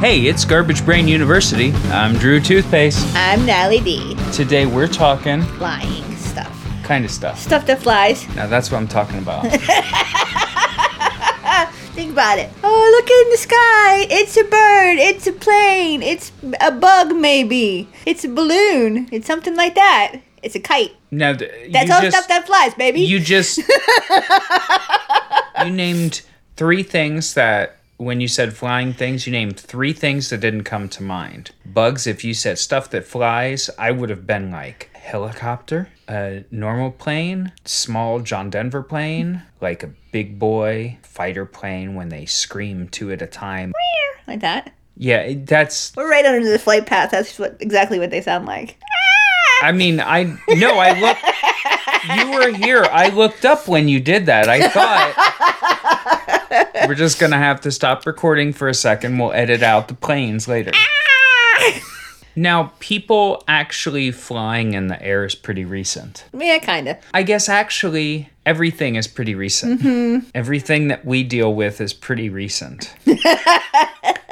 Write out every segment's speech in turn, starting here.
Hey, it's Garbage Brain University. I'm Drew Toothpaste. I'm Nally D. Today we're talking Flying stuff. kind of stuff. Stuff that flies. Now that's what I'm talking about. Think about it. Oh, look in the sky. It's a bird. It's a plane. It's a bug, maybe. It's a balloon. It's something like that. It's a kite. now th- That's all just, stuff that flies, baby. you just you named three things that when you said flying things, you named three things that didn't come to mind. Bugs, if you said stuff that flies, I would have been like helicopter, a normal plane, small John Denver plane, like a big boy fighter plane when they scream two at a time. like that. Yeah, that's We're right under the flight path. That's what exactly what they sound like. I mean, I no, I looked. You were here. I looked up when you did that. I thought we're just gonna have to stop recording for a second. We'll edit out the planes later. Ah! Now, people actually flying in the air is pretty recent. Yeah, kinda. I guess actually everything is pretty recent. Mm-hmm. Everything that we deal with is pretty recent.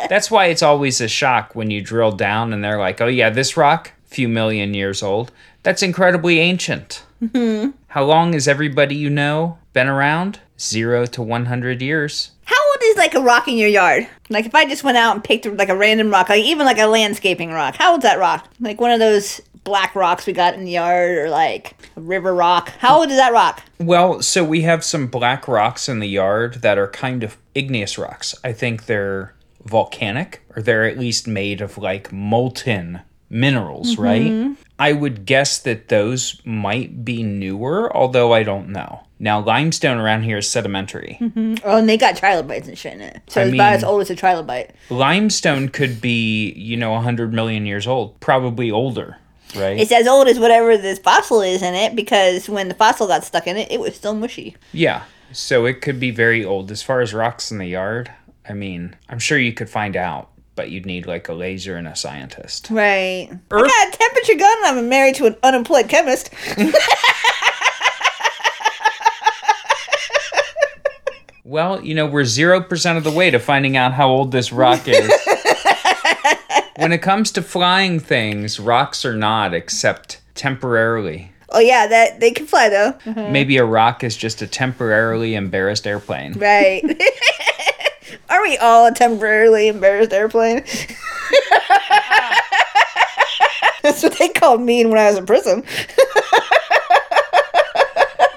That's why it's always a shock when you drill down and they're like, "Oh yeah, this rock, few million years old. That's incredibly ancient." Mm-hmm. How long has everybody you know been around? 0 to 100 years. How old is like a rock in your yard? Like if I just went out and picked like a random rock, like even like a landscaping rock. How old's that rock? Like one of those black rocks we got in the yard, or like a river rock. How old is that rock? Well, so we have some black rocks in the yard that are kind of igneous rocks. I think they're volcanic, or they're at least made of like molten minerals, right? Mm-hmm. I would guess that those might be newer, although I don't know. Now, limestone around here is sedimentary. Mm-hmm. Oh, and they got trilobites and shit in it. So I it's about as old as a trilobite. Limestone could be, you know, 100 million years old, probably older, right? It's as old as whatever this fossil is in it because when the fossil got stuck in it, it was still mushy. Yeah. So it could be very old. As far as rocks in the yard, I mean, I'm sure you could find out, but you'd need like a laser and a scientist. Right. Earth- I got a temperature gun and I'm married to an unemployed chemist. Well, you know, we're 0% of the way to finding out how old this rock is. when it comes to flying things, rocks are not, except temporarily. Oh yeah, that they can fly though. Mm-hmm. Maybe a rock is just a temporarily embarrassed airplane. Right. Are we all a temporarily embarrassed airplane? That's what they called me when I was in prison.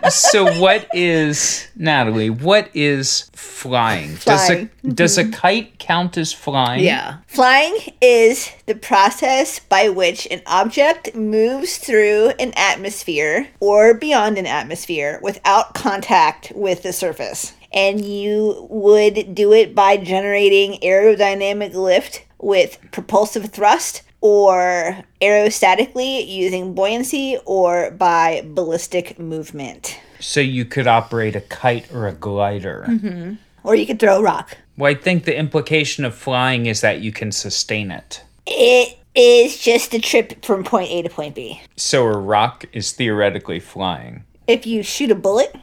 so what is Natalie, what is flying? Does a Flying. Mm-hmm. does a kite count as flying? Yeah. Flying is the process by which an object moves through an atmosphere or beyond an atmosphere without contact with the surface. And you would do it by generating aerodynamic lift with propulsive thrust or aerostatically using buoyancy or by ballistic movement. So you could operate a kite or a glider. Mm-hmm. Or you could throw a rock. Well, I think the implication of flying is that you can sustain it. It is just a trip from point A to point B. So a rock is theoretically flying. if you shoot a bullet,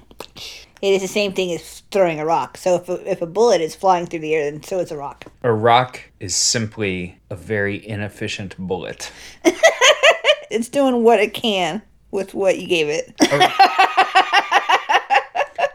it is the same thing as throwing a rock. So if a, if a bullet is flying through the air, then so is a rock. A rock is simply a very inefficient bullet. It's doing what it can with what you gave it.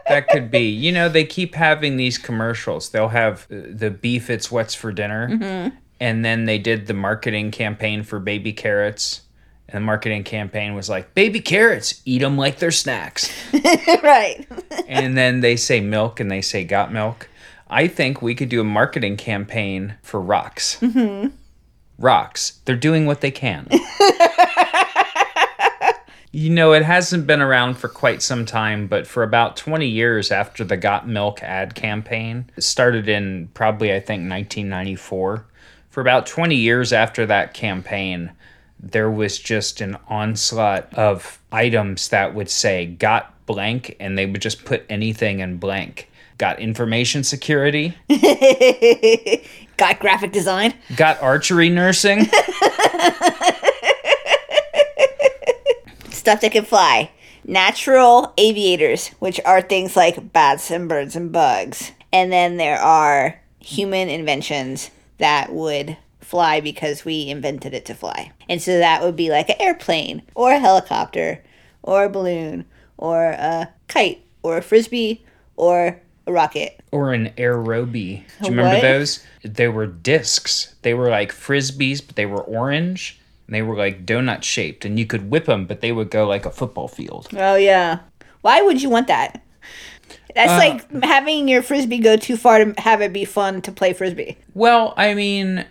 That could be. You know, they keep having these commercials. They'll have uh, the beef it's what's for dinner. And then they did the marketing campaign for baby carrots. And the marketing campaign was like, baby carrots, eat them like they're snacks. right. and then they say milk and they say got milk. I think we could do a marketing campaign for rocks. Mm-hmm. Rocks. They're doing what they can. you know, it hasn't been around for quite some time, but for about 20 years after the Got Milk ad campaign, it started in probably, I think, 1994. For about 20 years after that campaign, there was just an onslaught of items that would say got blank and they would just put anything in blank. Got information security, Got graphic design. got archery nursing, Stuff that can fly. Natural aviators, which are things like bats and birds and bugs. And then there are human inventions that would fly because we invented it to fly. And so that would be like an airplane or a helicopter or a balloon or a kite or a frisbee or a rocket. Or an aerobie. Do you remember what? those? They were discs. They were like frisbees, but they were orange. And they were like donut shaped, and you could whip them, but they would go like a football field. Oh yeah. Why would you want that? That's Uh, like having your frisbee go too far to have it be fun to play frisbee. Well, I mean,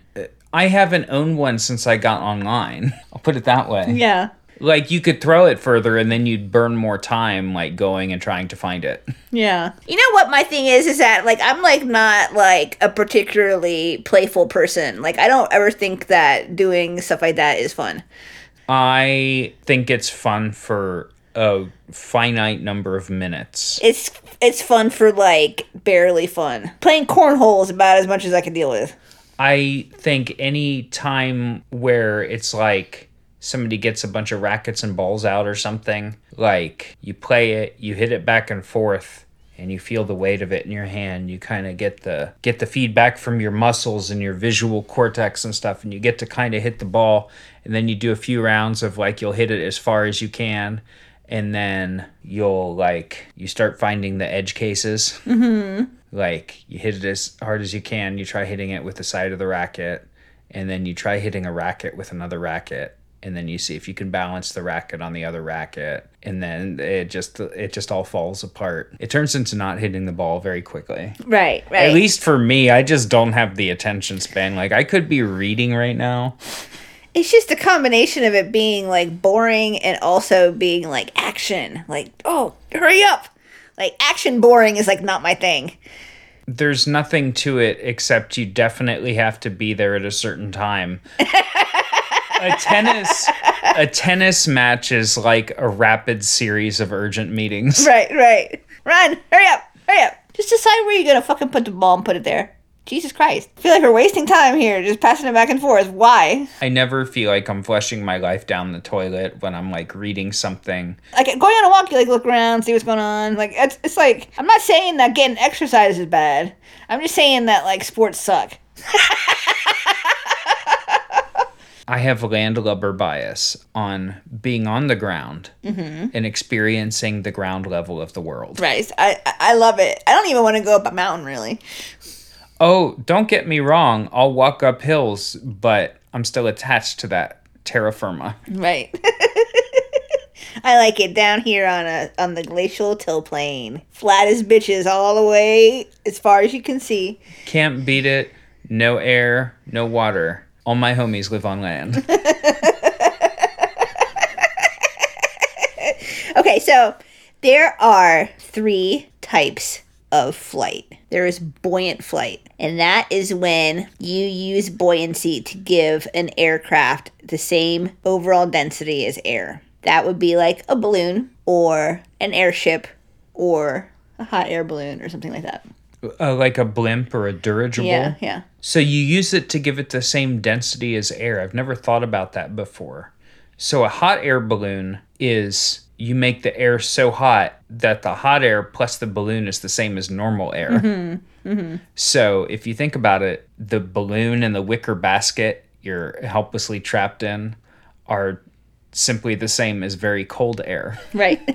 I haven't owned one since I got online. I'll put it that way. Yeah. Like you could throw it further, and then you'd burn more time, like going and trying to find it. Yeah. You know what my thing is is that like I'm like not like a particularly playful person. Like I don't ever think that doing stuff like that is fun. I think it's fun for a finite number of minutes. It's it's fun for like barely fun. Playing cornhole is about as much as I can deal with. I think any time where it's like somebody gets a bunch of rackets and balls out or something, like you play it, you hit it back and forth and you feel the weight of it in your hand, you kind of get the get the feedback from your muscles and your visual cortex and stuff and you get to kind of hit the ball and then you do a few rounds of like you'll hit it as far as you can and then you'll like you start finding the edge cases mm-hmm. Like you hit it as hard as you can you try hitting it with the side of the racket and then you try hitting a racket with another racket and then you see if you can balance the racket on the other racket and then it just it just all falls apart it turns into not hitting the ball very quickly Right, right. at least for me i just don't have the attention span like i could be reading right now it's just a combination of it being like boring and also being like action. Like, oh, hurry up. Like action boring is like not my thing. there's nothing to it except you definitely have to be there at a certain time. a tennis a tennis match is like a rapid series of urgent meetings. Right, right. Run, hurry up, hurry up. Just decide where you're gonna fucking put the ball and put it there. Jesus Christ. I feel like we're wasting time here, just passing it back and forth. Why? I never feel like I'm flushing my life down the toilet when I'm like reading something. Like going on a walk, you like look around, see what's going on. Like it's it's like I'm not saying that getting exercise is bad. I'm just saying that like sports suck. I have landlubber bias on being on the ground mm-hmm. and experiencing the ground level of the world. Right. I I- I love it. I don't even want to go up a mountain really. Oh, don't get me wrong, I'll walk up hills, but I'm still attached to that terra firma. Right. I like it down here on a on the glacial till plain. Flat as bitches all the way as far as you can see. Can't beat it. No air, no water. All my homies live on land. Okay, so there are three types of flight. There is buoyant flight, and that is when you use buoyancy to give an aircraft the same overall density as air. That would be like a balloon or an airship or a hot air balloon or something like that. uh, like a blimp or a dirigible. Yeah, yeah. So you use it to give it the same density as air. I've never thought about that before. So a hot air balloon is you make the air so hot that the hot air plus the balloon is the same as normal air. So if you think about it, the balloon and the wicker basket you're helplessly trapped in are simply the same as very cold air. Right.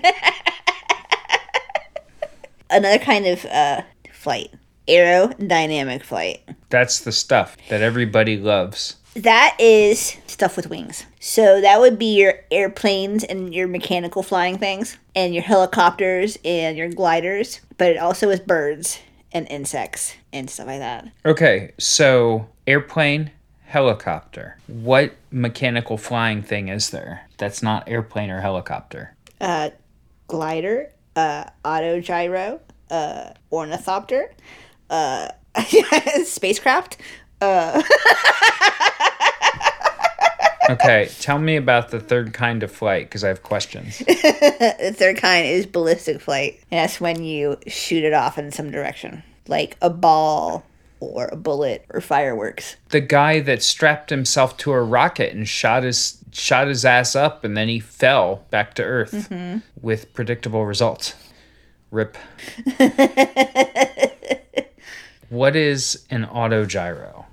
Another kind of uh, flight aerodynamic flight. That's the stuff that everybody loves. That is stuff with wings. So that would be your airplanes and your mechanical flying things, and your helicopters and your gliders, but it also is birds and insects and stuff like that. Okay, so airplane, helicopter. What mechanical flying thing is there that's not airplane or helicopter? Uh, glider, uh, auto gyro, uh, ornithopter, uh, spacecraft. Uh. Okay, tell me about the third kind of flight because I have questions. The third kind is ballistic flight. And that's when you shoot it off in some direction, like a ball or a bullet or fireworks. the guy that strapped himself to a rocket and shot his shot his ass up and then he fell back to earth mm-hmm. with predictable results. Rip. what is an autogyro?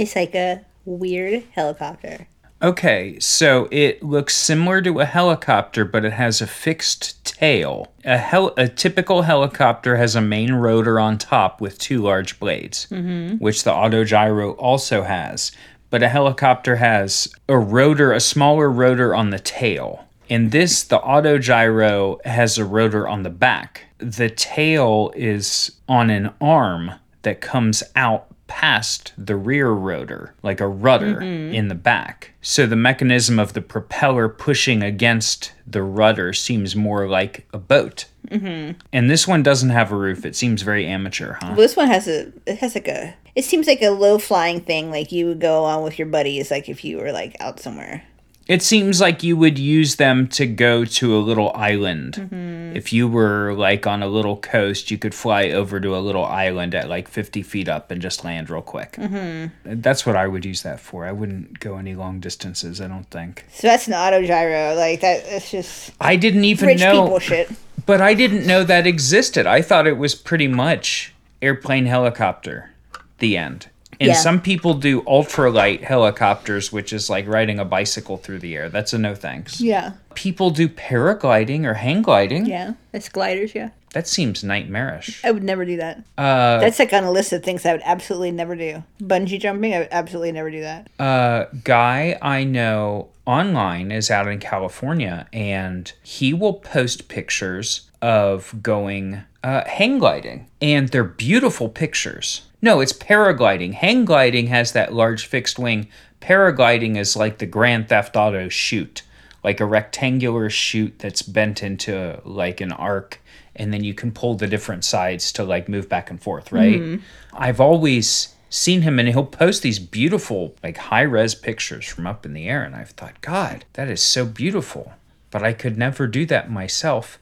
It's like a weird helicopter. Okay, so it looks similar to a helicopter, but it has a fixed tail. A, hel- a typical helicopter has a main rotor on top with two large blades, mm-hmm. which the autogyro also has. But a helicopter has a rotor, a smaller rotor on the tail. In this, the autogyro has a rotor on the back. The tail is on an arm that comes out past the rear rotor, like a rudder in the back. So the mechanism of the propeller pushing against the rudder seems more like a boat. Mm-hmm. And this one doesn't have a roof. It seems very amateur, huh? Well, this one has a. It has like a. It seems like a low flying thing, like you would go on with your buddies, like if you were like out somewhere. It seems like you would use them to go to a little island. If you were like on a little coast, you could fly over to a little island at like 50 feet up and just land real quick. Mm-hmm. That's what I would use that for. I wouldn't go any long distances, I don't think. So that's an auto gyro, like that. It's just I didn't even know. people shit. But I didn't know that existed. I thought it was pretty much airplane helicopter. The end. And Yeah. some people do ultralight helicopters, which is like riding a bicycle through the air. That's a no thanks. Yeah, People do paragliding or hang gliding. yeah, that's gliders. Yeah, That seems nightmarish. I would never do that. Uh, That's like on a list of things I would absolutely never do. Bungee jumping, I would absolutely never do that. a guy I know online is out in California and he will post pictures of going uh, hang gliding. And they're beautiful pictures. No, it's paragliding. Hang gliding has that large fixed wing. Paragliding is like the Grand Theft Auto chute, like a rectangular chute that's bent into like an arc. And then you can pull the different sides to like move back and forth, right? Mm-hmm. I've always seen him and he'll post these beautiful like high res pictures from up in the air and I've thought god that is so beautiful but I could never do that myself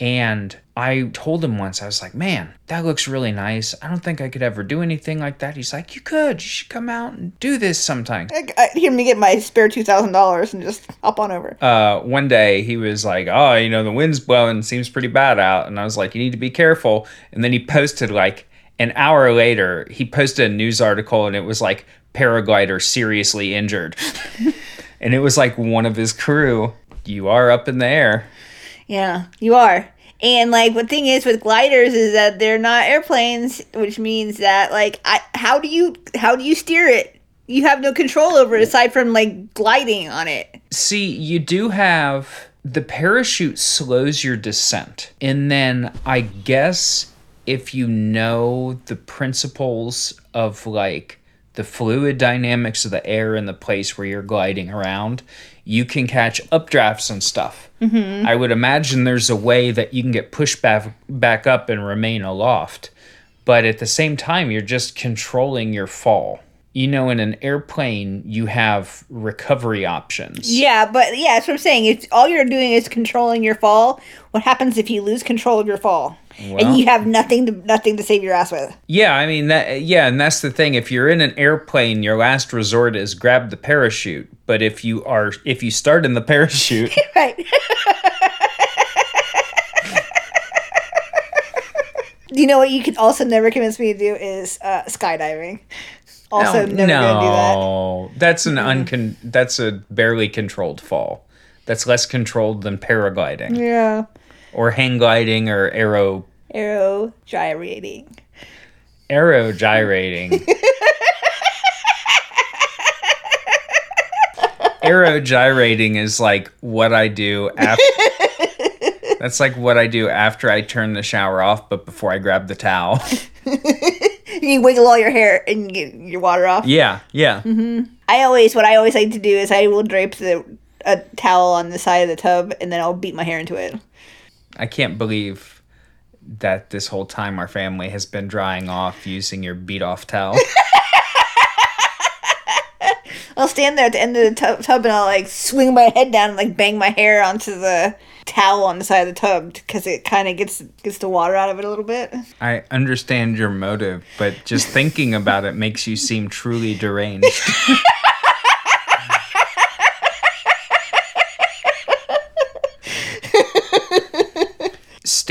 and I told him once I was like man that looks really nice I don't think I could ever do anything like that he's like you could you should come out and do this sometime I, I, hear me get my spare two thousand dollars and just hop on over. uh, one day he was like, "Oh, you know, the wind's blowing, seems pretty bad out," and I was like, "You need to be careful." And then he posted like an hour later, he posted a news article, and it was like paraglider seriously injured, and it was like one of his crew. You are up in the air. Yeah, you are. And like the thing is with gliders is that they're not airplanes, which means that like I how do you how do you steer it? You have no control over it aside from like gliding on it. See, you do have the parachute slows your descent. And then I guess if you know the principles of like the fluid dynamics of the air in the place where you're gliding around, you can catch updrafts and stuff. Mm-hmm. I would imagine there's a way that you can get pushed back, back up and remain aloft. But at the same time, you're just controlling your fall. You know, in an airplane, you have recovery options. Yeah, but yeah, that's what I'm saying. It's all you're doing is controlling your fall. What happens if you lose control of your fall? Well- and you have nothing to nothing to save your ass with. Yeah, I mean that. Yeah, and that's the thing. If you're in an airplane, your last resort is grab the parachute. But if you are, if you start in the parachute, Right. you know what you can also never convince me to do is uh, skydiving. Also, no, never gonna do that. that's an uncon. That's a barely controlled fall. That's less controlled than paragliding Yeah. Or hang gliding or aero Aero gyrating. aero gyrating. aero gyrating is like what I do after. That's like what I do after I turn the shower off, but before I grab the towel. You wiggle all your hair and get your water off. yeah, yeah. Mm-hmm. I always, what I always like to do is I will drape the a towel on the side of the tub and then I'll beat my hair into it. I can't believe that this whole time our family has been drying off using your beat off towel. I'll stand there at the end of the tub, tub and I'll like swing my head down and like bang my hair onto the towel on the side of the tub because it kind of gets gets the water out of it a little bit. I understand your motive, but just thinking about it makes you seem truly deranged.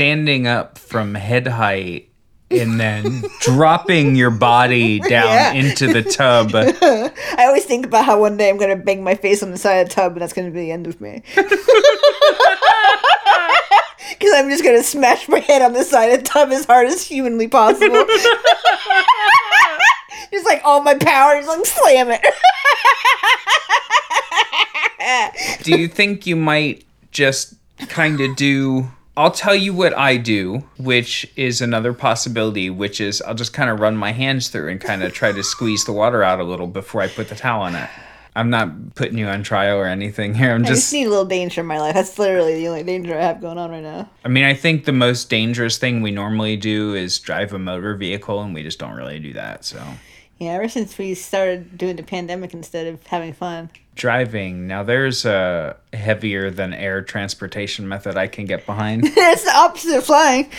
Standing up from head height and then dropping your body down Yeah. into the tub. I always think about how one day I'm gonna bang my face on the side of the tub and that's gonna be the end of me. Because I'm just gonna smash my head on the side of the tub as hard as humanly possible. just like all my power, just like slam it. Do you think you might just kind of do? I'll tell you what I do, which is another possibility, which is I'll just kind of run my hands through and kind of try to squeeze the water out a little before I put the towel on it. I'm not putting you on trial or anything here. I'm I just just, need a little danger in my life. That's literally the only danger I have going on right now. I mean, I think the most dangerous thing we normally do is drive a motor vehicle, and we just don't really do that. So, Yeah, ever since we started doing the pandemic instead of having fun. Driving, now there's a heavier than air transportation method I can get behind. It's the opposite of flying.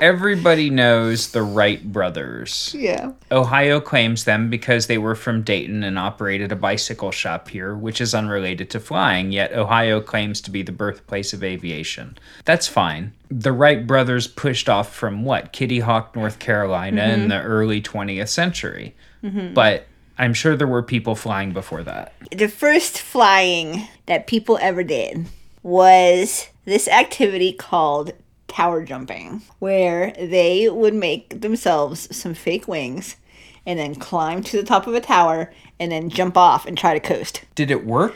Everybody knows the Wright brothers. Yeah. Ohio claims them because they were from Dayton and operated a bicycle shop here, which is unrelated to flying, yet Ohio claims to be the birthplace of aviation. That's fine. The Wright brothers pushed off from what? Kitty Hawk, North Carolina in mm-hmm. the early 20th century. Mm-hmm. But I'm sure there were people flying before that. the first flying that people ever did was this activity called tower jumping, where they would make themselves some fake wings and then climb to the top of a tower and then jump off and try to coast. Did it work?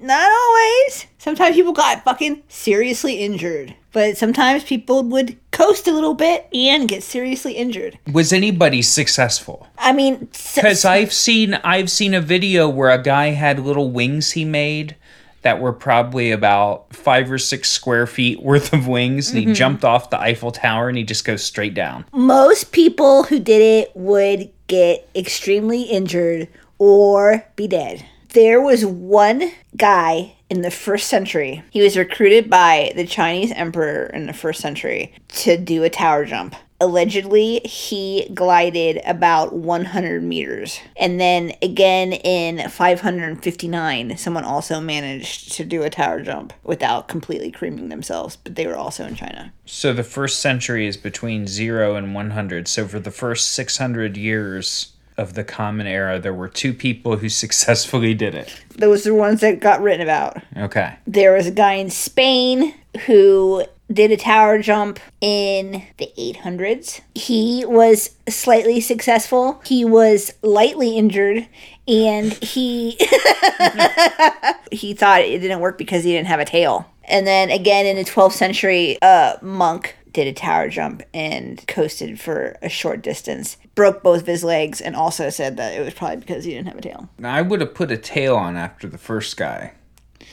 Not always. Sometimes people got fucking seriously injured, but sometimes people would coast a little bit and get seriously injured. Was anybody successful? I mean, Because I've seen I've seen a video where a guy had little wings he made that were probably about five or six square feet worth of wings, and he mm-hmm. jumped off the Eiffel Tower and he just goes straight down. most people who did it would get extremely injured or be dead. There was one guy in the first century. He was recruited by the Chinese emperor in the first century to do a tower jump. Allegedly, he glided about 100 meters. And then again in 559, someone also managed to do a tower jump without completely creaming themselves, but they were also in China. So the first century is between zero and one hundred. So for the first six hundred years of the Common Era, there were two people who successfully did it. Those are the ones that got written about. Okay. There was a guy in Spain who did a tower jump in the 800s. He was slightly successful. He was lightly injured and he he thought it didn't work because he didn't have a tail. And then again in the 12th century, a monk did a tower jump and coasted for a short distance. Broke both of his legs and also said that it was probably because he didn't have a tail. Now, I would have put a tail on after the first guy.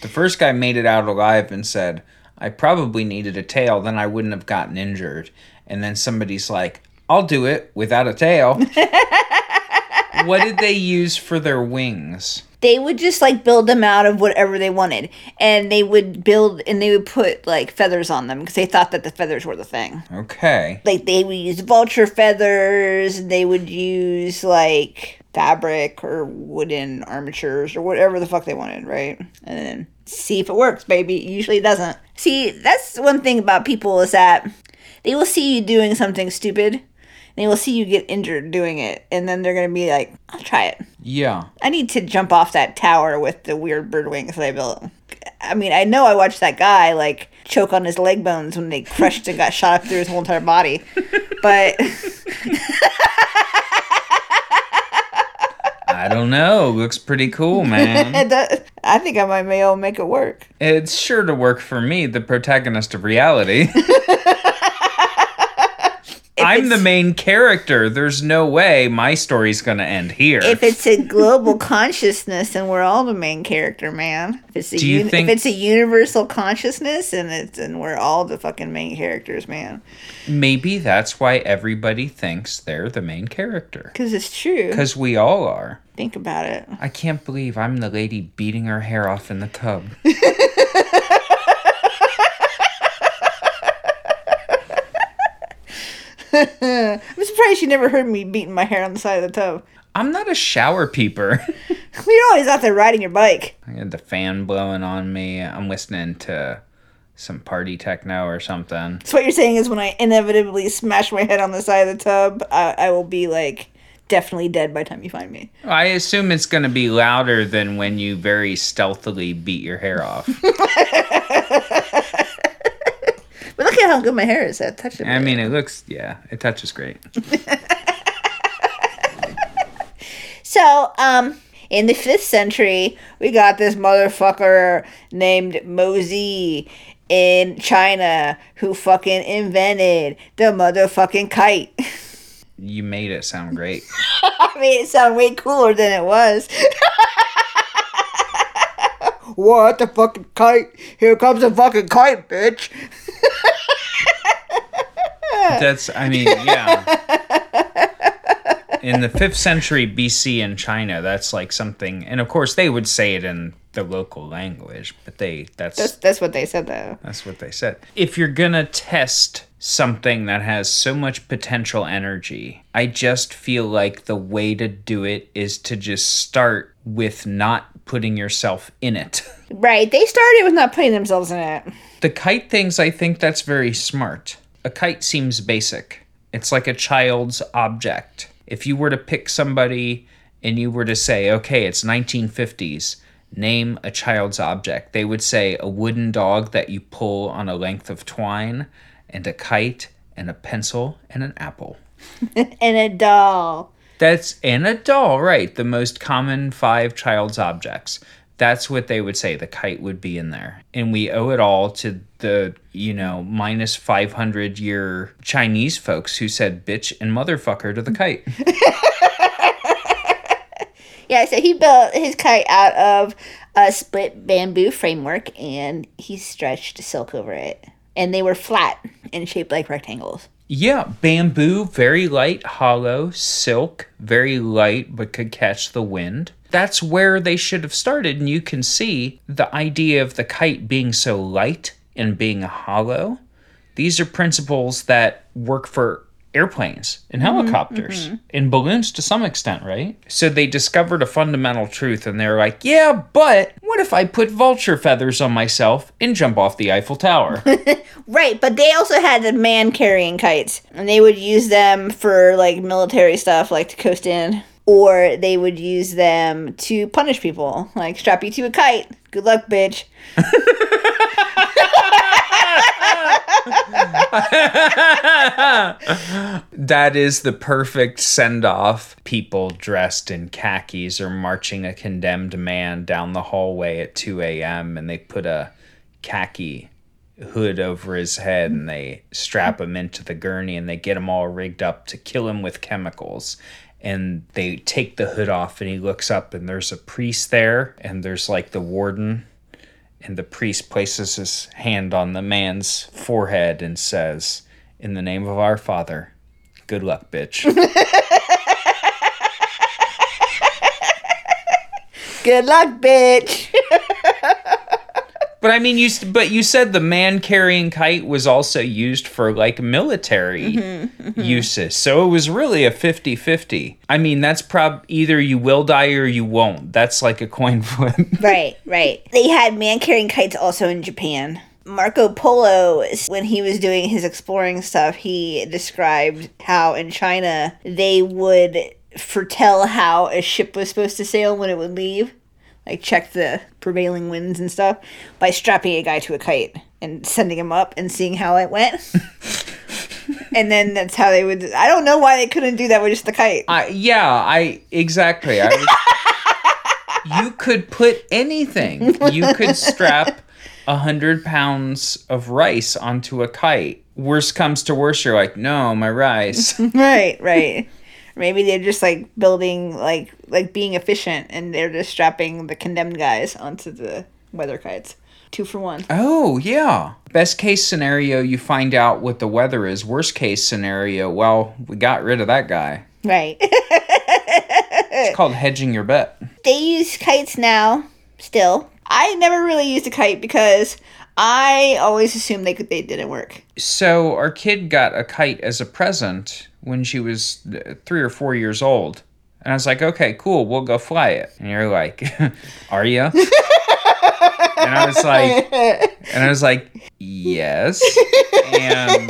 The first guy made it out alive and said, I probably needed a tail, then I wouldn't have gotten injured. And then somebody's like, I'll do it without a tail. what did they use for their wings? they would just like build them out of whatever they wanted and they would build and they would put like feathers on them because they thought that the feathers were the thing Okay. like they would use vulture feathers and they would use like fabric or wooden armatures or whatever the fuck they wanted right and then see if it works baby usually doesn't see that's one thing about people is that they will see you doing something stupid they will see you get injured doing it and then they're gonna be like i'll try it Yeah. I need to jump off that tower with the weird bird wings that I built. I mean, I know I watched that guy like choke on his leg bones when they crushed and got shot up through his whole entire body. But I don't know. Looks pretty cool, man. does- I think I might be able to make it work. it's sure to work for me, the protagonist of reality. I'm the main character. There's no way my story's gonna end here. If it's a global consciousness, and we're all the main character, man. If it's a Do you uni- think- if it's a universal consciousness, and it's and we're all the fucking main characters, man. Maybe that's why everybody thinks they're the main character. Because it's true. Because we all are. Think about it. I can't believe I'm the lady beating her hair off in the tub. I'm surprised you never heard me beating my hair on the side of the tub. I'm not a shower peeper. You're always out there riding your bike. I had the fan blowing on me. I'm listening to some party techno or something. So what you're saying is when I inevitably smash my head on the side of the tub, I, I will be like definitely dead by the time you find me. I assume it's going to be louder than when you very stealthily beat your hair off. But look at how good my hair is. That touch. I mean, it looks, yeah, it touches great. So, um, in the fifth century, we got this motherfucker named Mozi in China who fucking invented the motherfucking kite. You made it sound great. I made it sound way cooler than it was. What the fucking kite? Here comes the fucking kite, bitch. That's, I mean, yeah. In the fifth century BC in China, that's like something, and of course they would say it in the local language, but they, that's, That's that's what they said though. that's what they said. If you're gonna test something that has so much potential energy, I just feel like the way to do it is to just start with not putting yourself in it. Right. They started with not putting themselves in it. The kite things, I think that's very smart. A kite seems basic. It's like a child's object. If you were to pick somebody and you were to say, okay, it's 1950s, name a child's object, they would say a wooden dog that you pull on a length of twine, and a kite, and a pencil, and an apple. And a doll. That's and a doll, right? The most common five child's objects. That's what they would say. The kite would be in there. And we owe it all to the, you know, minus 500 year Chinese folks who said bitch and motherfucker to the kite. Yeah, so he built his kite out of a split bamboo framework and he stretched silk over it. And they were flat and shaped like rectangles. Yeah, bamboo, very light, hollow, silk, very light, but could catch the wind. That's where they should have started. And you can see the idea of the kite being so light and being hollow. These are principles that work for airplanes and mm-hmm, helicopters mm-hmm. and balloons to some extent, right? So they discovered a fundamental truth and they're like, yeah, but what if I put vulture feathers on myself and jump off the Eiffel Tower? Right, but they also had the man carrying kites. And they would use them for like military stuff, like to coast in. Or they would use them to punish people, like strap you to a kite. Good luck, bitch. that is the perfect send off. People dressed in khakis are marching a condemned man down the hallway at 2 a.m. and they put a khaki hood over his head and they strap him into the gurney and they get him all rigged up to kill him with chemicals. And they take the hood off and he looks up and there's a priest there and there's like the warden and the priest places his hand on the man's forehead and says, In the name of our Father, good luck, bitch. Good luck, bitch. but I mean, you but you said the man carrying kite was also used for like military mm-hmm, mm-hmm. uses. So it was really a 50 50. I mean, that's prob either you will die or you won't. That's like a coin flip. right, right. They had man carrying kites also in Japan. Marco Polo, when he was doing his exploring stuff, he described how in China they would foretell how a ship was supposed to sail when it would leave, like check the prevailing winds and stuff, by strapping a guy to a kite and sending him up and seeing how it went. and then that's how they would. I don't know why they couldn't do that with just the kite. I yeah, I exactly. I was, you could put anything. You could strap a hundred pounds of rice onto a kite. Worst comes to worst, you're like, no, my rice. right, right. Maybe they're just like building like like being efficient and they're just strapping the condemned guys onto the weather kites. Two for one. oh yeah. Best case scenario, you find out what the weather is. Worst case scenario, well, we got rid of that guy. Right. It's called hedging your bet. they use kites now, still. I never really used a kite because I always assumed they could they didn't work. So our kid got a kite as a present when she was three or four years old. And I was like, okay, cool, we'll go fly it. And you're like, are you? And I was like, and I was like, yes. And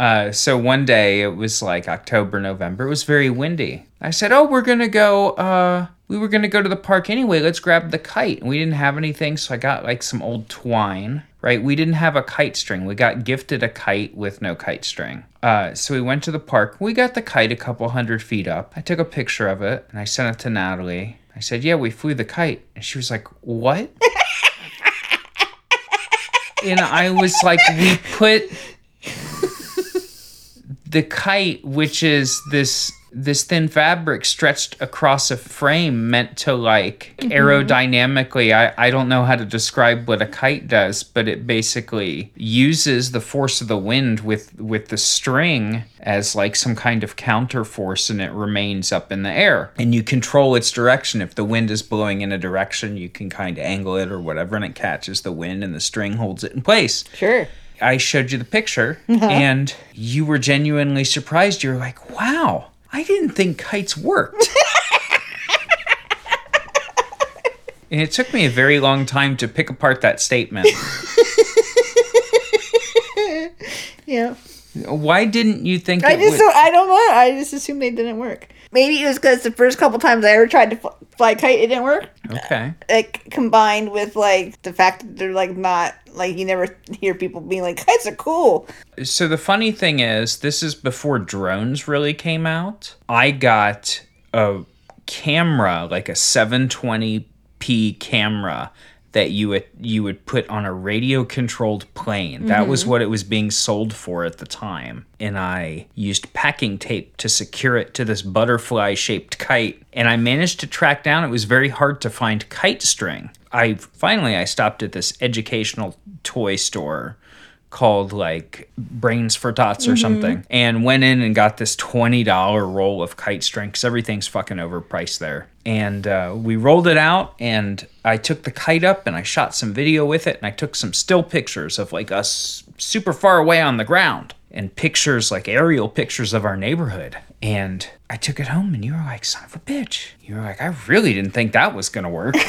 uh, so one day it was like October, November. It was very windy. I said, oh, we're gonna go. Uh, we were gonna go to the park anyway. Let's grab the kite. And we didn't have anything, so I got like some old twine. Right, we didn't have a kite string. We got gifted a kite with no kite string. Uh, so we went to the park. We got the kite a couple hundred feet up. I took a picture of it and I sent it to Natalie. I said, "Yeah, we flew the kite," and she was like, "What?" and I was like, "We put the kite, which is this this thin fabric stretched across a frame meant to like mm-hmm. aerodynamically. I, I don't know how to describe what a kite does but it basically uses the force of the wind with with the string as like some kind of counter force and it remains up in the air. And you control its direction. If the wind is blowing in a direction you can kind of angle it or whatever and it catches the wind and the string holds it in place. Sure. I showed you the picture and you were genuinely surprised. You were like, wow, I didn't think kites worked. and it took me a very long time to pick apart that statement. Yeah. Why didn't you think I just would? don't, I don't know. I just assumed they didn't work. Maybe it was because the first couple times I ever tried to fly a kite, it didn't work. Okay. Like combined with like the fact that they're like not like you never hear people being like kites are cool. So the funny thing is, this is before drones really came out. I got a camera, like a 720p camera that you would you would put on a radio controlled plane. That was mm-hmm. what it was being sold for at the time. And I used packing tape to secure it to this butterfly shaped kite. And I managed to track down it was very hard to find kite string. I finally I stopped at this educational toy store called like Brains for Tots or something, and went in and got this twenty dollar roll of kite string because everything's fucking overpriced there. And uh, we rolled it out, and I took the kite up and I shot some video with it, and I took some still pictures of like us super far away on the ground. And pictures like aerial pictures of our neighborhood. And I took it home, and you were like, son of a bitch. You were like, I really didn't think that was gonna work.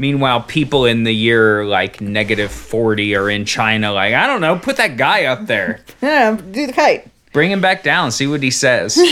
Meanwhile, people in the year like negative 40 are in China, like, I don't know, put that guy up there. Yeah, do the kite. Bring him back down, see what he says.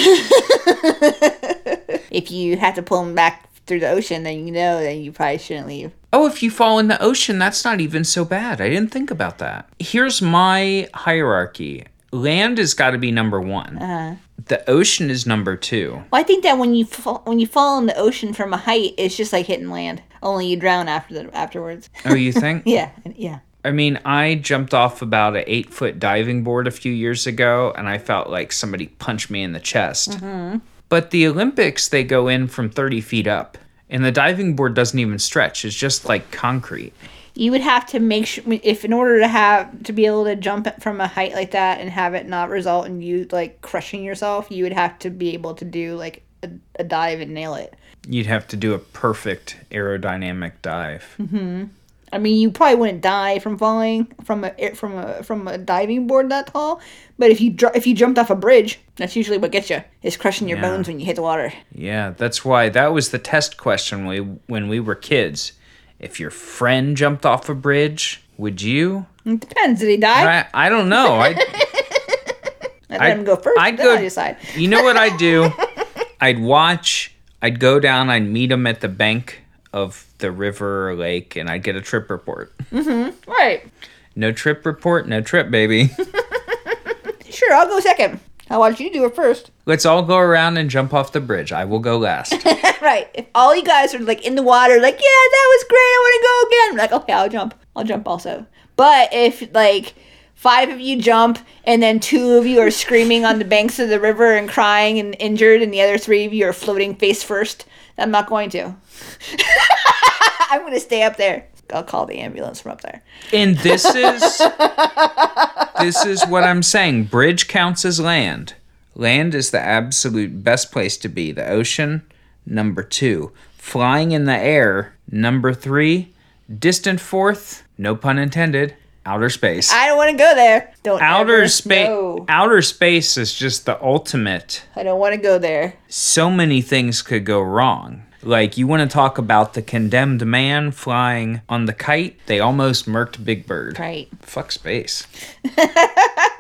If you have to pull him back through the ocean, then you know that you probably shouldn't leave. oh, if you fall in the ocean, that's not even so bad. I didn't think about that. Here's my hierarchy land has got to be number one, uh-huh. the ocean is number two. Well, I think that when you fall, when you fall in the ocean from a height, it's just like hitting land. Only you drown after the afterwards. Oh, you think? yeah, yeah. I mean, I jumped off about an eight foot diving board a few years ago, and I felt like somebody punched me in the chest. Mm-hmm. But the Olympics, they go in from 30 feet up, and the diving board doesn't even stretch. It's just like concrete. You would have to make sure if in order to have to be able to jump from a height like that and have it not result in you like crushing yourself, you would have to be able to do like a, a dive and nail it. You'd have to do a perfect aerodynamic dive. Hmm. I mean, you probably wouldn't die from falling from a from a from a diving board that tall, but if you dr- if you jumped off a bridge, that's usually what gets you is crushing your Yeah. bones when you hit the water. Yeah, that's why that was the test question we, when we were kids. If your friend jumped off a bridge, would you? It depends. Did he die? I, I don't know. I I let him go 1st I'd then go. I decide. You know what I'd do? I'd watch. I'd go down. I'd meet him at the bank of the river or lake, and I'd get a trip report. Mm-hmm. Right. No trip report, no trip, baby. Sure, I'll go second. How about you do it first? Let's all go around and jump off the bridge. I will go last. right. If all you guys are like in the water, like, yeah, that was great, I want to go again. Like, okay, I'll jump. I'll jump also. But if like five of you jump and then two of you are screaming on the banks of the river and crying and injured, and the other three of you are floating face first, I'm not going to. I'm going to stay up there. I'll call the ambulance from up there. And this is this is what I'm saying. Bridge counts as land. Land is the absolute best place to be. The ocean, number two. Flying in the air, number three. Distant fourth, no pun intended, outer space. I don't want to go there. Don't outer space No, outer space is just the ultimate. I don't want to go there. So many things could go wrong. Like, you want to talk about the condemned man flying on the kite? They almost murked Big Bird. Right. Fuck space.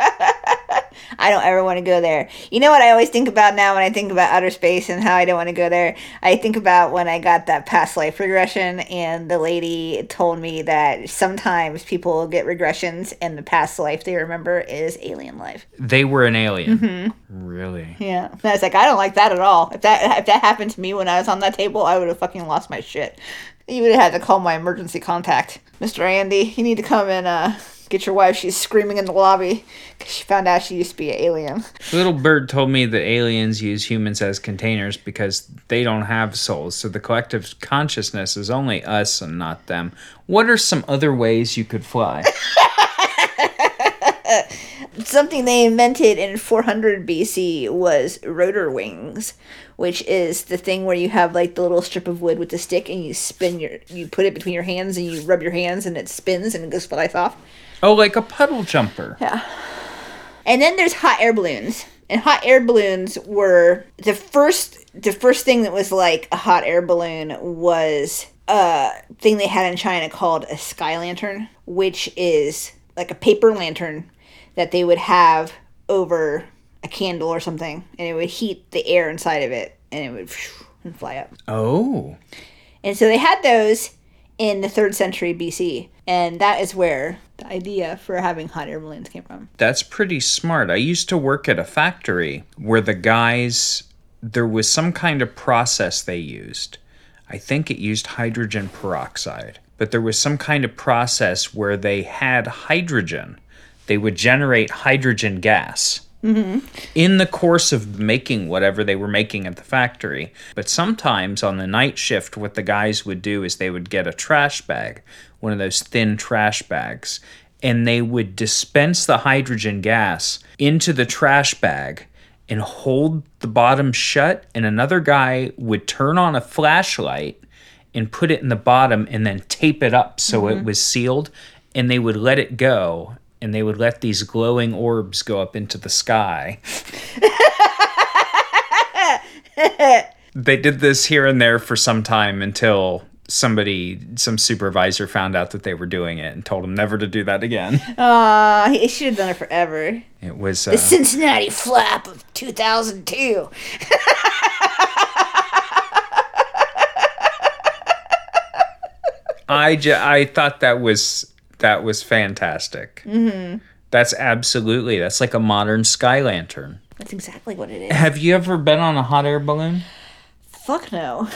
I don't ever want to go there. You know what I always think about now when I think about outer space and how I don't want to go there? I think about when I got that past life regression and the lady told me that sometimes people get regressions and the past life they remember is alien life. They were an alien. Really? Yeah. And I was like, I don't like that at all. If that if that happened to me when I was on that table, I would have fucking lost my shit. You would have had to call my emergency contact. Mr. Andy, you need to come and uh get your wife. She's screaming in the lobby because she found out she used to be an alien. Little Bird told me that aliens use humans as containers because they don't have souls, so the collective consciousness is only us and not them. What are some other ways you could fly? Something they invented in 400 BC was rotor wings, which is the thing where you have like the little strip of wood with the stick and you spin your, you put it between your hands and you rub your hands and it spins and it goes flies off. Oh, like a puddle jumper. Yeah. And then there's hot air balloons. And hot air balloons were the first the first thing that was like a hot air balloon was a thing they had in China called a sky lantern, which is like a paper lantern that they would have over a candle or something and it would heat the air inside of it and it would and fly up. Oh. And so they had those in the 3rd century BC. And that is where the idea for having hot air balloons came from. That's pretty smart. I used to work at a factory where the guys, there was some kind of process they used. I think it used hydrogen peroxide, but there was some kind of process where they had hydrogen. They would generate hydrogen gas. Mm-hmm. In the course of making whatever they were making at the factory. But sometimes on the night shift, what the guys would do is they would get a trash bag, one of those thin trash bags, and they would dispense the hydrogen gas into the trash bag and hold the bottom shut. And another guy would turn on a flashlight and put it in the bottom and then tape it up so it mm-hmm. was sealed. And they would let it go and they would let these glowing orbs go up into the sky. they did this here and there for some time until somebody, some supervisor found out that they were doing it and told them never to do that again. Aw, he should have done it forever. It was uh, The Cincinnati flap of 2002. I ju- I thought that was that was fantastic. Mm-hmm. That's absolutely that's like a modern sky lantern. That's exactly what it is. Have you ever been on a hot air balloon? Fuck no.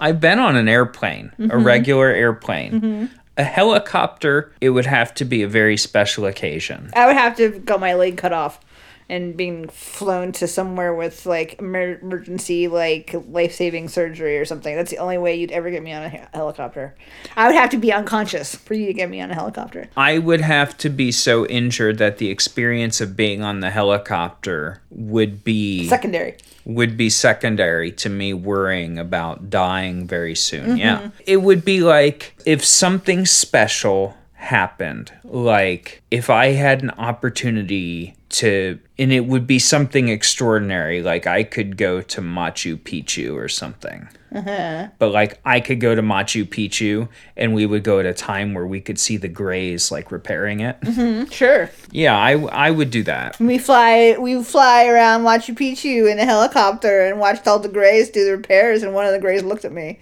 I've been on an airplane, a regular airplane. A helicopter, it would have to be a very special occasion. I would have to have got my leg cut off and being flown to somewhere with like emergency like life-saving surgery or something. That's the only way you'd ever get me on a he- helicopter. I would have to be unconscious for you to get me on a helicopter. I would have to be so injured that the experience of being on the helicopter would be Secondary. would be secondary to me worrying about dying very soon. Mm-hmm. Yeah. It would be like if something special happened, like if I had an opportunity to, and it would be something extraordinary, like I could go to Machu Picchu or something. Uh-huh. But like I could go to Machu Picchu and we would go at a time where we could see the grays like repairing it. Mm-hmm, sure. Yeah, I, I would do that. We fly we fly around Machu Picchu in a helicopter and watched all the Greys do the repairs and one of the Greys looked at me.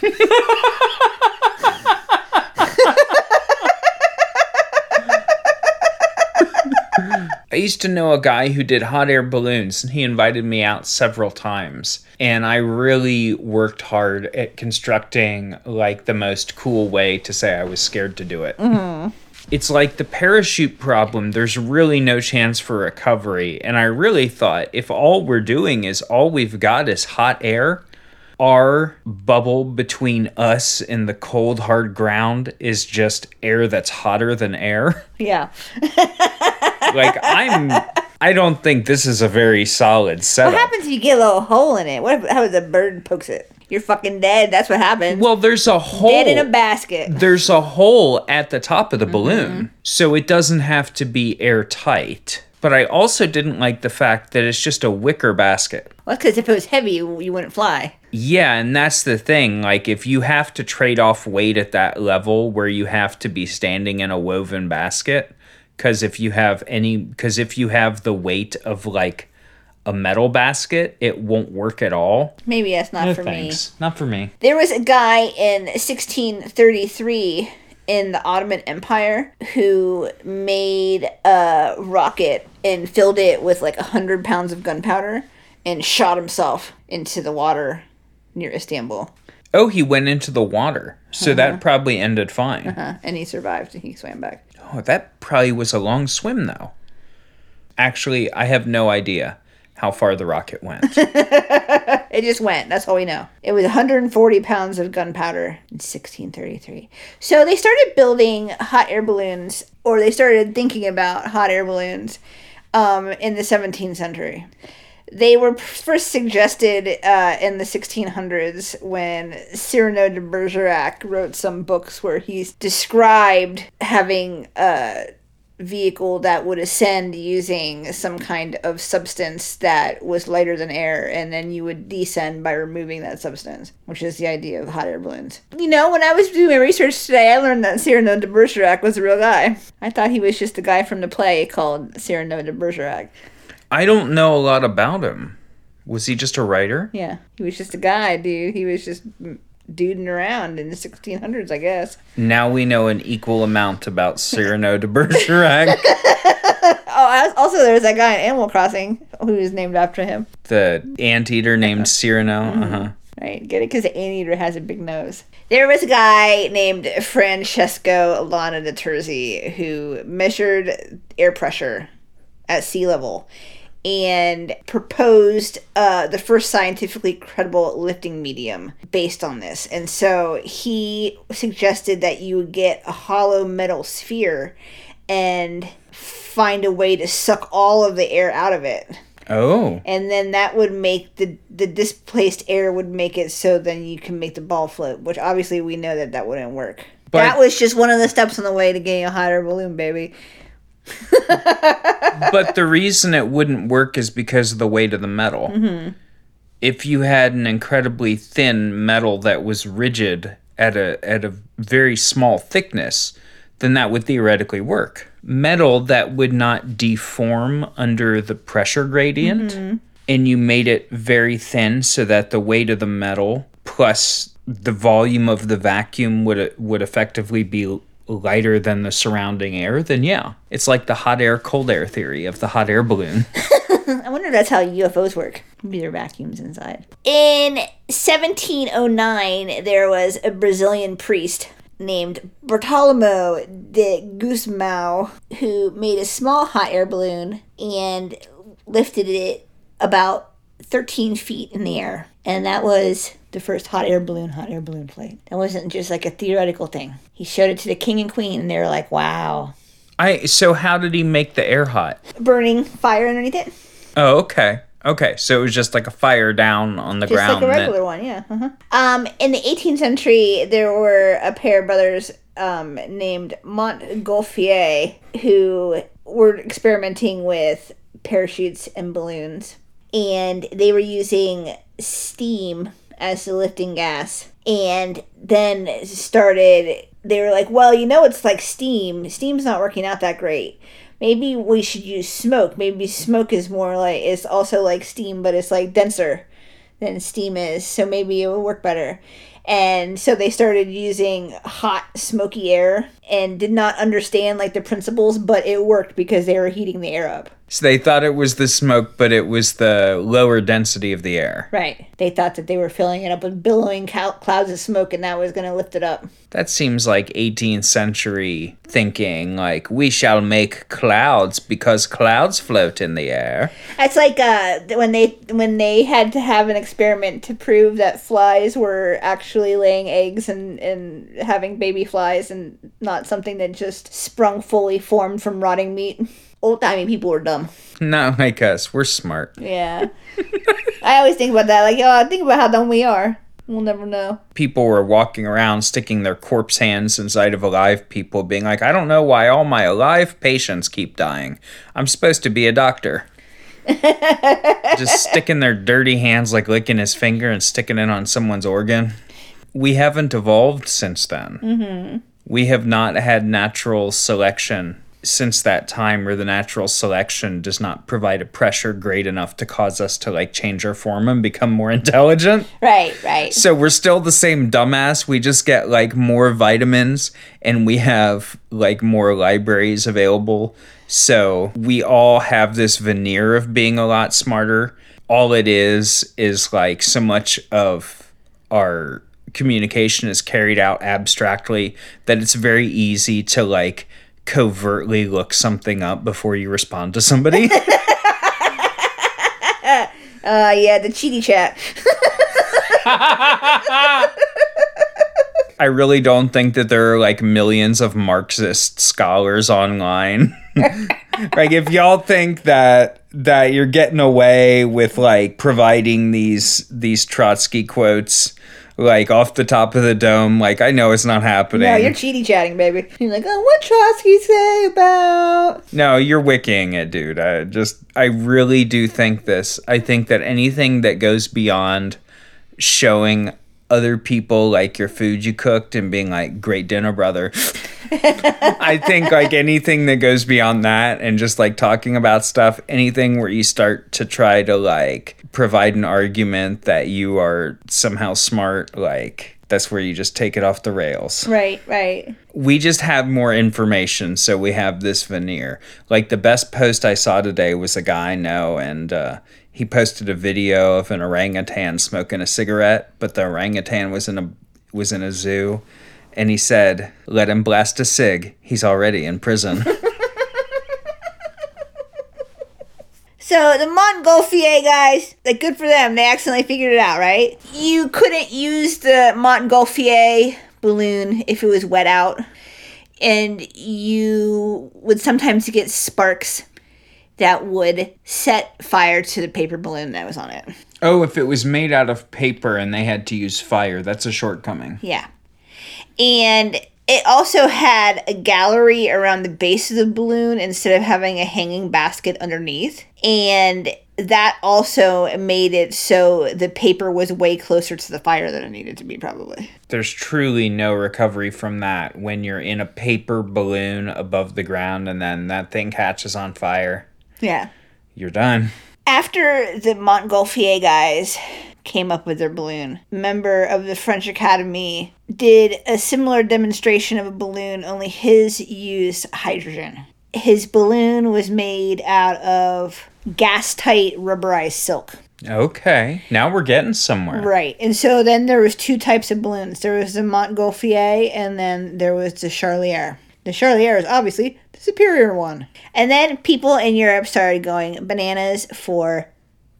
I used to know a guy who did hot air balloons, and he invited me out several times. And I really worked hard at constructing like the most cool way to say I was scared to do it. Mm-hmm. It's like the parachute problem, there's really no chance for recovery. And I really thought if all we're doing is all we've got is hot air, our bubble between us and the cold, hard ground is just air that's hotter than air. Yeah. like I'm I don't think this is a very solid setup. What happens if you get a little hole in it? What if, how if the bird pokes it? You're fucking dead. That's what happens. Well, there's a hole. dead in a basket. there's a hole at the top of the mm-hmm. balloon, so it doesn't have to be airtight. But I also didn't like the fact that it's just a wicker basket. Well, because if it was heavy, you, you wouldn't fly. Yeah, and that's the thing. Like, if you have to trade off weight at that level where you have to be standing in a woven basket, because if you have any, because if you have the weight of like a metal basket, it won't work at all. Maybe that's not No for me. Not for me. There was a guy in 1633 in the Ottoman Empire who made a rocket and filled it with like a hundred pounds of gunpowder and shot himself into the water near Istanbul. Oh, he went into the water. So Uh-huh. that probably ended fine. Uh, and he survived and he swam back. Oh, that probably was a long swim, though. Actually, I have no idea how far the rocket went. It just went. That's all we know. It was 140 pounds of gunpowder in 1633. So they started building hot air balloons, or they started thinking about hot air balloons um, in the 17th century. They were first suggested uh, in the 1600s when Cyrano de Bergerac wrote some books where he described having a vehicle that would ascend using some kind of substance that was lighter than air, and then you would descend by removing that substance, which is the idea of hot air balloons. You know, when I was doing my research today, I learned that Cyrano de Bergerac was a real guy. I thought he was just a guy from the play called Cyrano de Bergerac. I don't know a lot about him. Was he just a writer? Yeah, he was just a guy, dude. He was just duding around in the 1600s, I guess. Now we know an equal amount about Cyrano de Bergerac, Oh, also there was that guy in Animal Crossing who was named after him. the anteater named Cyrano. Mm-hmm. Uh-huh. Right, get it? Because the anteater has a big nose. There was a guy named Francesco Lana de Terzi who measured air pressure at sea level and proposed uh, the first scientifically credible lifting medium based on this. And so he suggested that you would get a hollow metal sphere and find a way to suck all of the air out of it. Oh, and then that would make the the displaced air would make it so then you can make the ball float which obviously we know that that wouldn't work. But- that was just one of the steps on the way to getting a hot air balloon baby but the reason it wouldn't work is because of the weight of the metal. Mm-hmm. If you had an incredibly thin metal that was rigid at a at a very small thickness, then that would theoretically work. Metal that would not deform under the pressure gradient, Mm-hmm. and you made it very thin so that the weight of the metal plus the volume of the vacuum would would effectively be lighter than the surrounding air, then yeah, it's like the hot air cold air theory of the hot air balloon. i wonder if that's how ufos work maybe there are vacuums inside in 1709 there was a brazilian priest named Bartolomeu de Gusmao who made a small hot air balloon and lifted it about 13 feet in the air. And that was the first hot air balloon, hot air balloon flight. That wasn't just like a theoretical thing. He showed it to the king and queen, and they were like, wow. I so how did he make the air hot? Burning fire underneath it. Oh, okay. Okay, so it was just like a fire down on the Just ground. like a that- regular one, yeah. Uh-huh. Um, in the 18th century, there were a pair of brothers um, named Montgolfier who were experimenting with parachutes and balloons. And they were using steam as the lifting gas. And then started, they were like, well, you know, it's like steam. Steam's not working out that great maybe we should use smoke. Maybe smoke is more like it's also like steam, but it's like denser than steam is. So maybe it will work better. And so they started using hot, smoky air and did not understand like the principles, but it worked because they were heating the air up. So they thought it was the smoke, but it was the lower density of the air. Right. They thought that they were filling it up with billowing cou- clouds of smoke and that was going to lift it up. That seems like 18th century thinking, like, we shall make clouds because clouds float in the air. It's like uh, when they when they had to have an experiment to prove that flies were actually laying eggs and, and having baby flies and not something that just sprung fully formed from rotting meat. Old timey people were dumb. Not like us. We're smart. Yeah. I always think about that. Like, oh, think about how dumb we are. We'll never know. People were walking around sticking their corpse hands inside of alive people, being like, I don't know why all my alive patients keep dying. I'm supposed to be a doctor. just sticking their dirty hands like licking his finger and sticking it on someone's organ. We haven't evolved since then. Mm-hmm. We have not had natural selection since that time where the natural selection does not provide a pressure great enough to cause us to like change our form and become more mm-hmm. intelligent. Right, right. So we're still the same dumbass. We just get like more vitamins and we have like more libraries available. So we all have this veneer of being a lot smarter. All it is is like so much of our communication is carried out abstractly that it's very easy to like covertly look something up before you respond to somebody. uh yeah, the cheaty chat. I really don't think that there are like millions of Marxist scholars online. like if y'all think that that you're getting away with like providing these these Trotsky quotes like off the top of the dome, like I know it's not happening. No, you're cheaty chatting, baby. You're like, oh, what Trotsky say about? No, you're wicking it, dude. I just I really do think this. I think that anything that goes beyond showing other people like your food you cooked and being like great dinner brother i think like anything that goes beyond that and just like talking about stuff anything where you start to try to like provide an argument that you are somehow smart like that's where you just take it off the rails. Right, right. We just have more information, so we have this veneer. Like the best post I saw today was a guy I know, and uh, he posted a video of an orangutan smoking a cigarette, but the orangutan was in a was in a zoo, and he said, "Let him blast a cig. He's already in prison." So the Montgolfier guys, like good for them, they accidentally figured it out, right? You couldn't use the Montgolfier balloon if it was wet out, and you would sometimes get sparks that would set fire to the paper balloon that was on it. Oh, if it was made out of paper and they had to use fire, that's a shortcoming. Yeah. And it also had a gallery around the base of the balloon instead of having a hanging basket underneath. And that also made it so the paper was way closer to the fire than it needed to be, probably. There's truly no recovery from that when you're in a paper balloon above the ground and then that thing catches on fire. Yeah. You're done. After the Montgolfier guys came up with their balloon, a member of the French Academy did a similar demonstration of a balloon, only his used hydrogen. His balloon was made out of gas tight rubberized silk. Okay, now we're getting somewhere. Right. And so then there was two types of balloons. There was the Montgolfier and then there was the Charlier. The Charlier is obviously superior one. And then people in Europe started going bananas for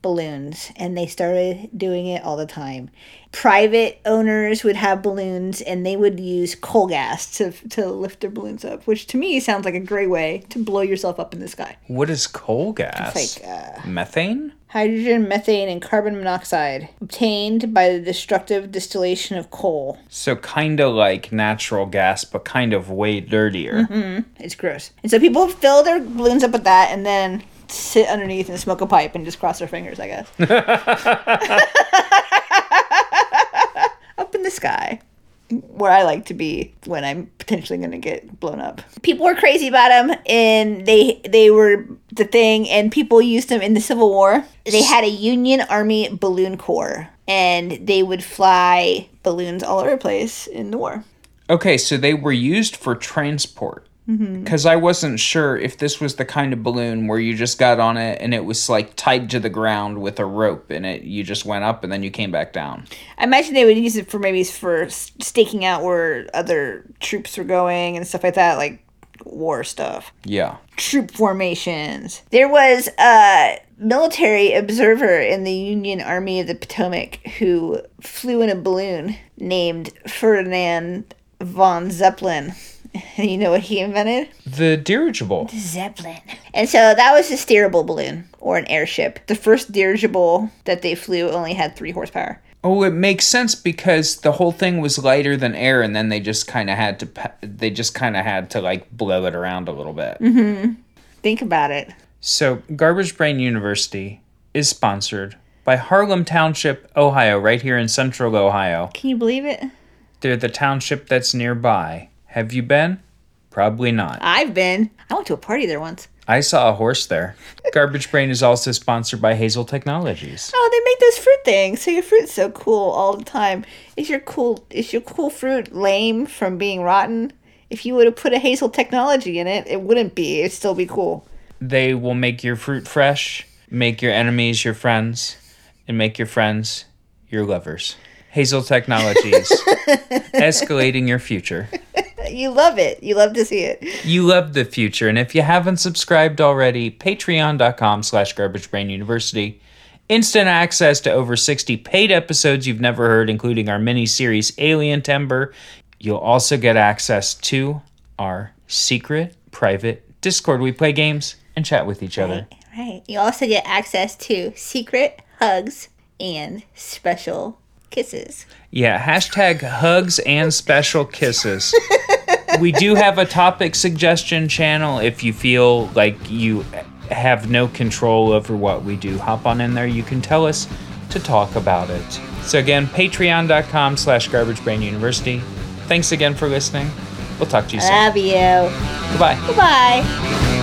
balloons and they started doing it all the time. Private owners would have balloons and they would use coal gas to, to lift their balloons up, which to me sounds like a great way to blow yourself up in the sky. What is coal gas? It's like uh, Methane? hydrogen, methane, and carbon monoxide obtained by the destructive distillation of coal. So kind of like natural gas, but kind of way dirtier. Mm-hmm. It's gross. And so people fill their balloons up with that and then sit underneath and smoke a pipe and just cross their fingers, I guess. up in the sky. Where I like to be when I'm potentially going to get blown up. People were crazy about them, and they they were the thing. And people used them in the Civil War. They had a Union Army balloon corps, and they would fly balloons all over the place in the war. Okay, so they were used for transport. Mm-hmm. Because I wasn't sure if this was the kind of balloon where you just got on it and it was like tied to the ground with a rope and it you just went up and then you came back down. I imagine they would use it for maybe for staking out where other troops were going and stuff like that, like war stuff. Yeah. Troop formations. There was a military observer in the Union Army of the Potomac who flew in a balloon named Ferdinand von Zeppelin. You know what he invented? The dirigible. The Zeppelin. And so that was a steerable balloon or an airship. The first dirigible that they flew only had three horsepower. Oh, it makes sense because the whole thing was lighter than air, and then they just kind of had to they just kind of had to like blow it around a little bit. Mm-hmm. Think about it. So, Garbage Brain University is sponsored by Harlem Township, Ohio, right here in central Ohio. Can you believe it? They're the township that's nearby. Have you been? Probably not. I've been. I went to a party there once. I saw a horse there. Garbage Brain is also sponsored by Hazel Technologies. Oh, they make those fruit things. So your fruit's so cool all the time. Is your cool is your cool fruit lame from being rotten? If you would have put a Hazel technology in it, it wouldn't be. It'd still be cool. They will make your fruit fresh, make your enemies your friends, and make your friends your lovers. Hazel Technologies, escalating your future. You love it. You love to see it. You love the future, and if you haven't subscribed already, patreon.com slash garbagebrainuniversity. Instant access to over 60 paid episodes you've never heard, including our mini-series Alien Timber. You'll also get access to our secret, private Discord. We play games and chat with each other. Right. You also get access to secret hugs and special kisses. Yeah, hashtag hugs and special kisses. we do have a topic suggestion channel if you feel like you have no control over what we do. Hop on in there. You can tell us to talk about it. So again, patreon.com slash garbagebrainuniversity. Thanks again for listening. We'll talk to you soon. Love you. Goodbye. Goodbye.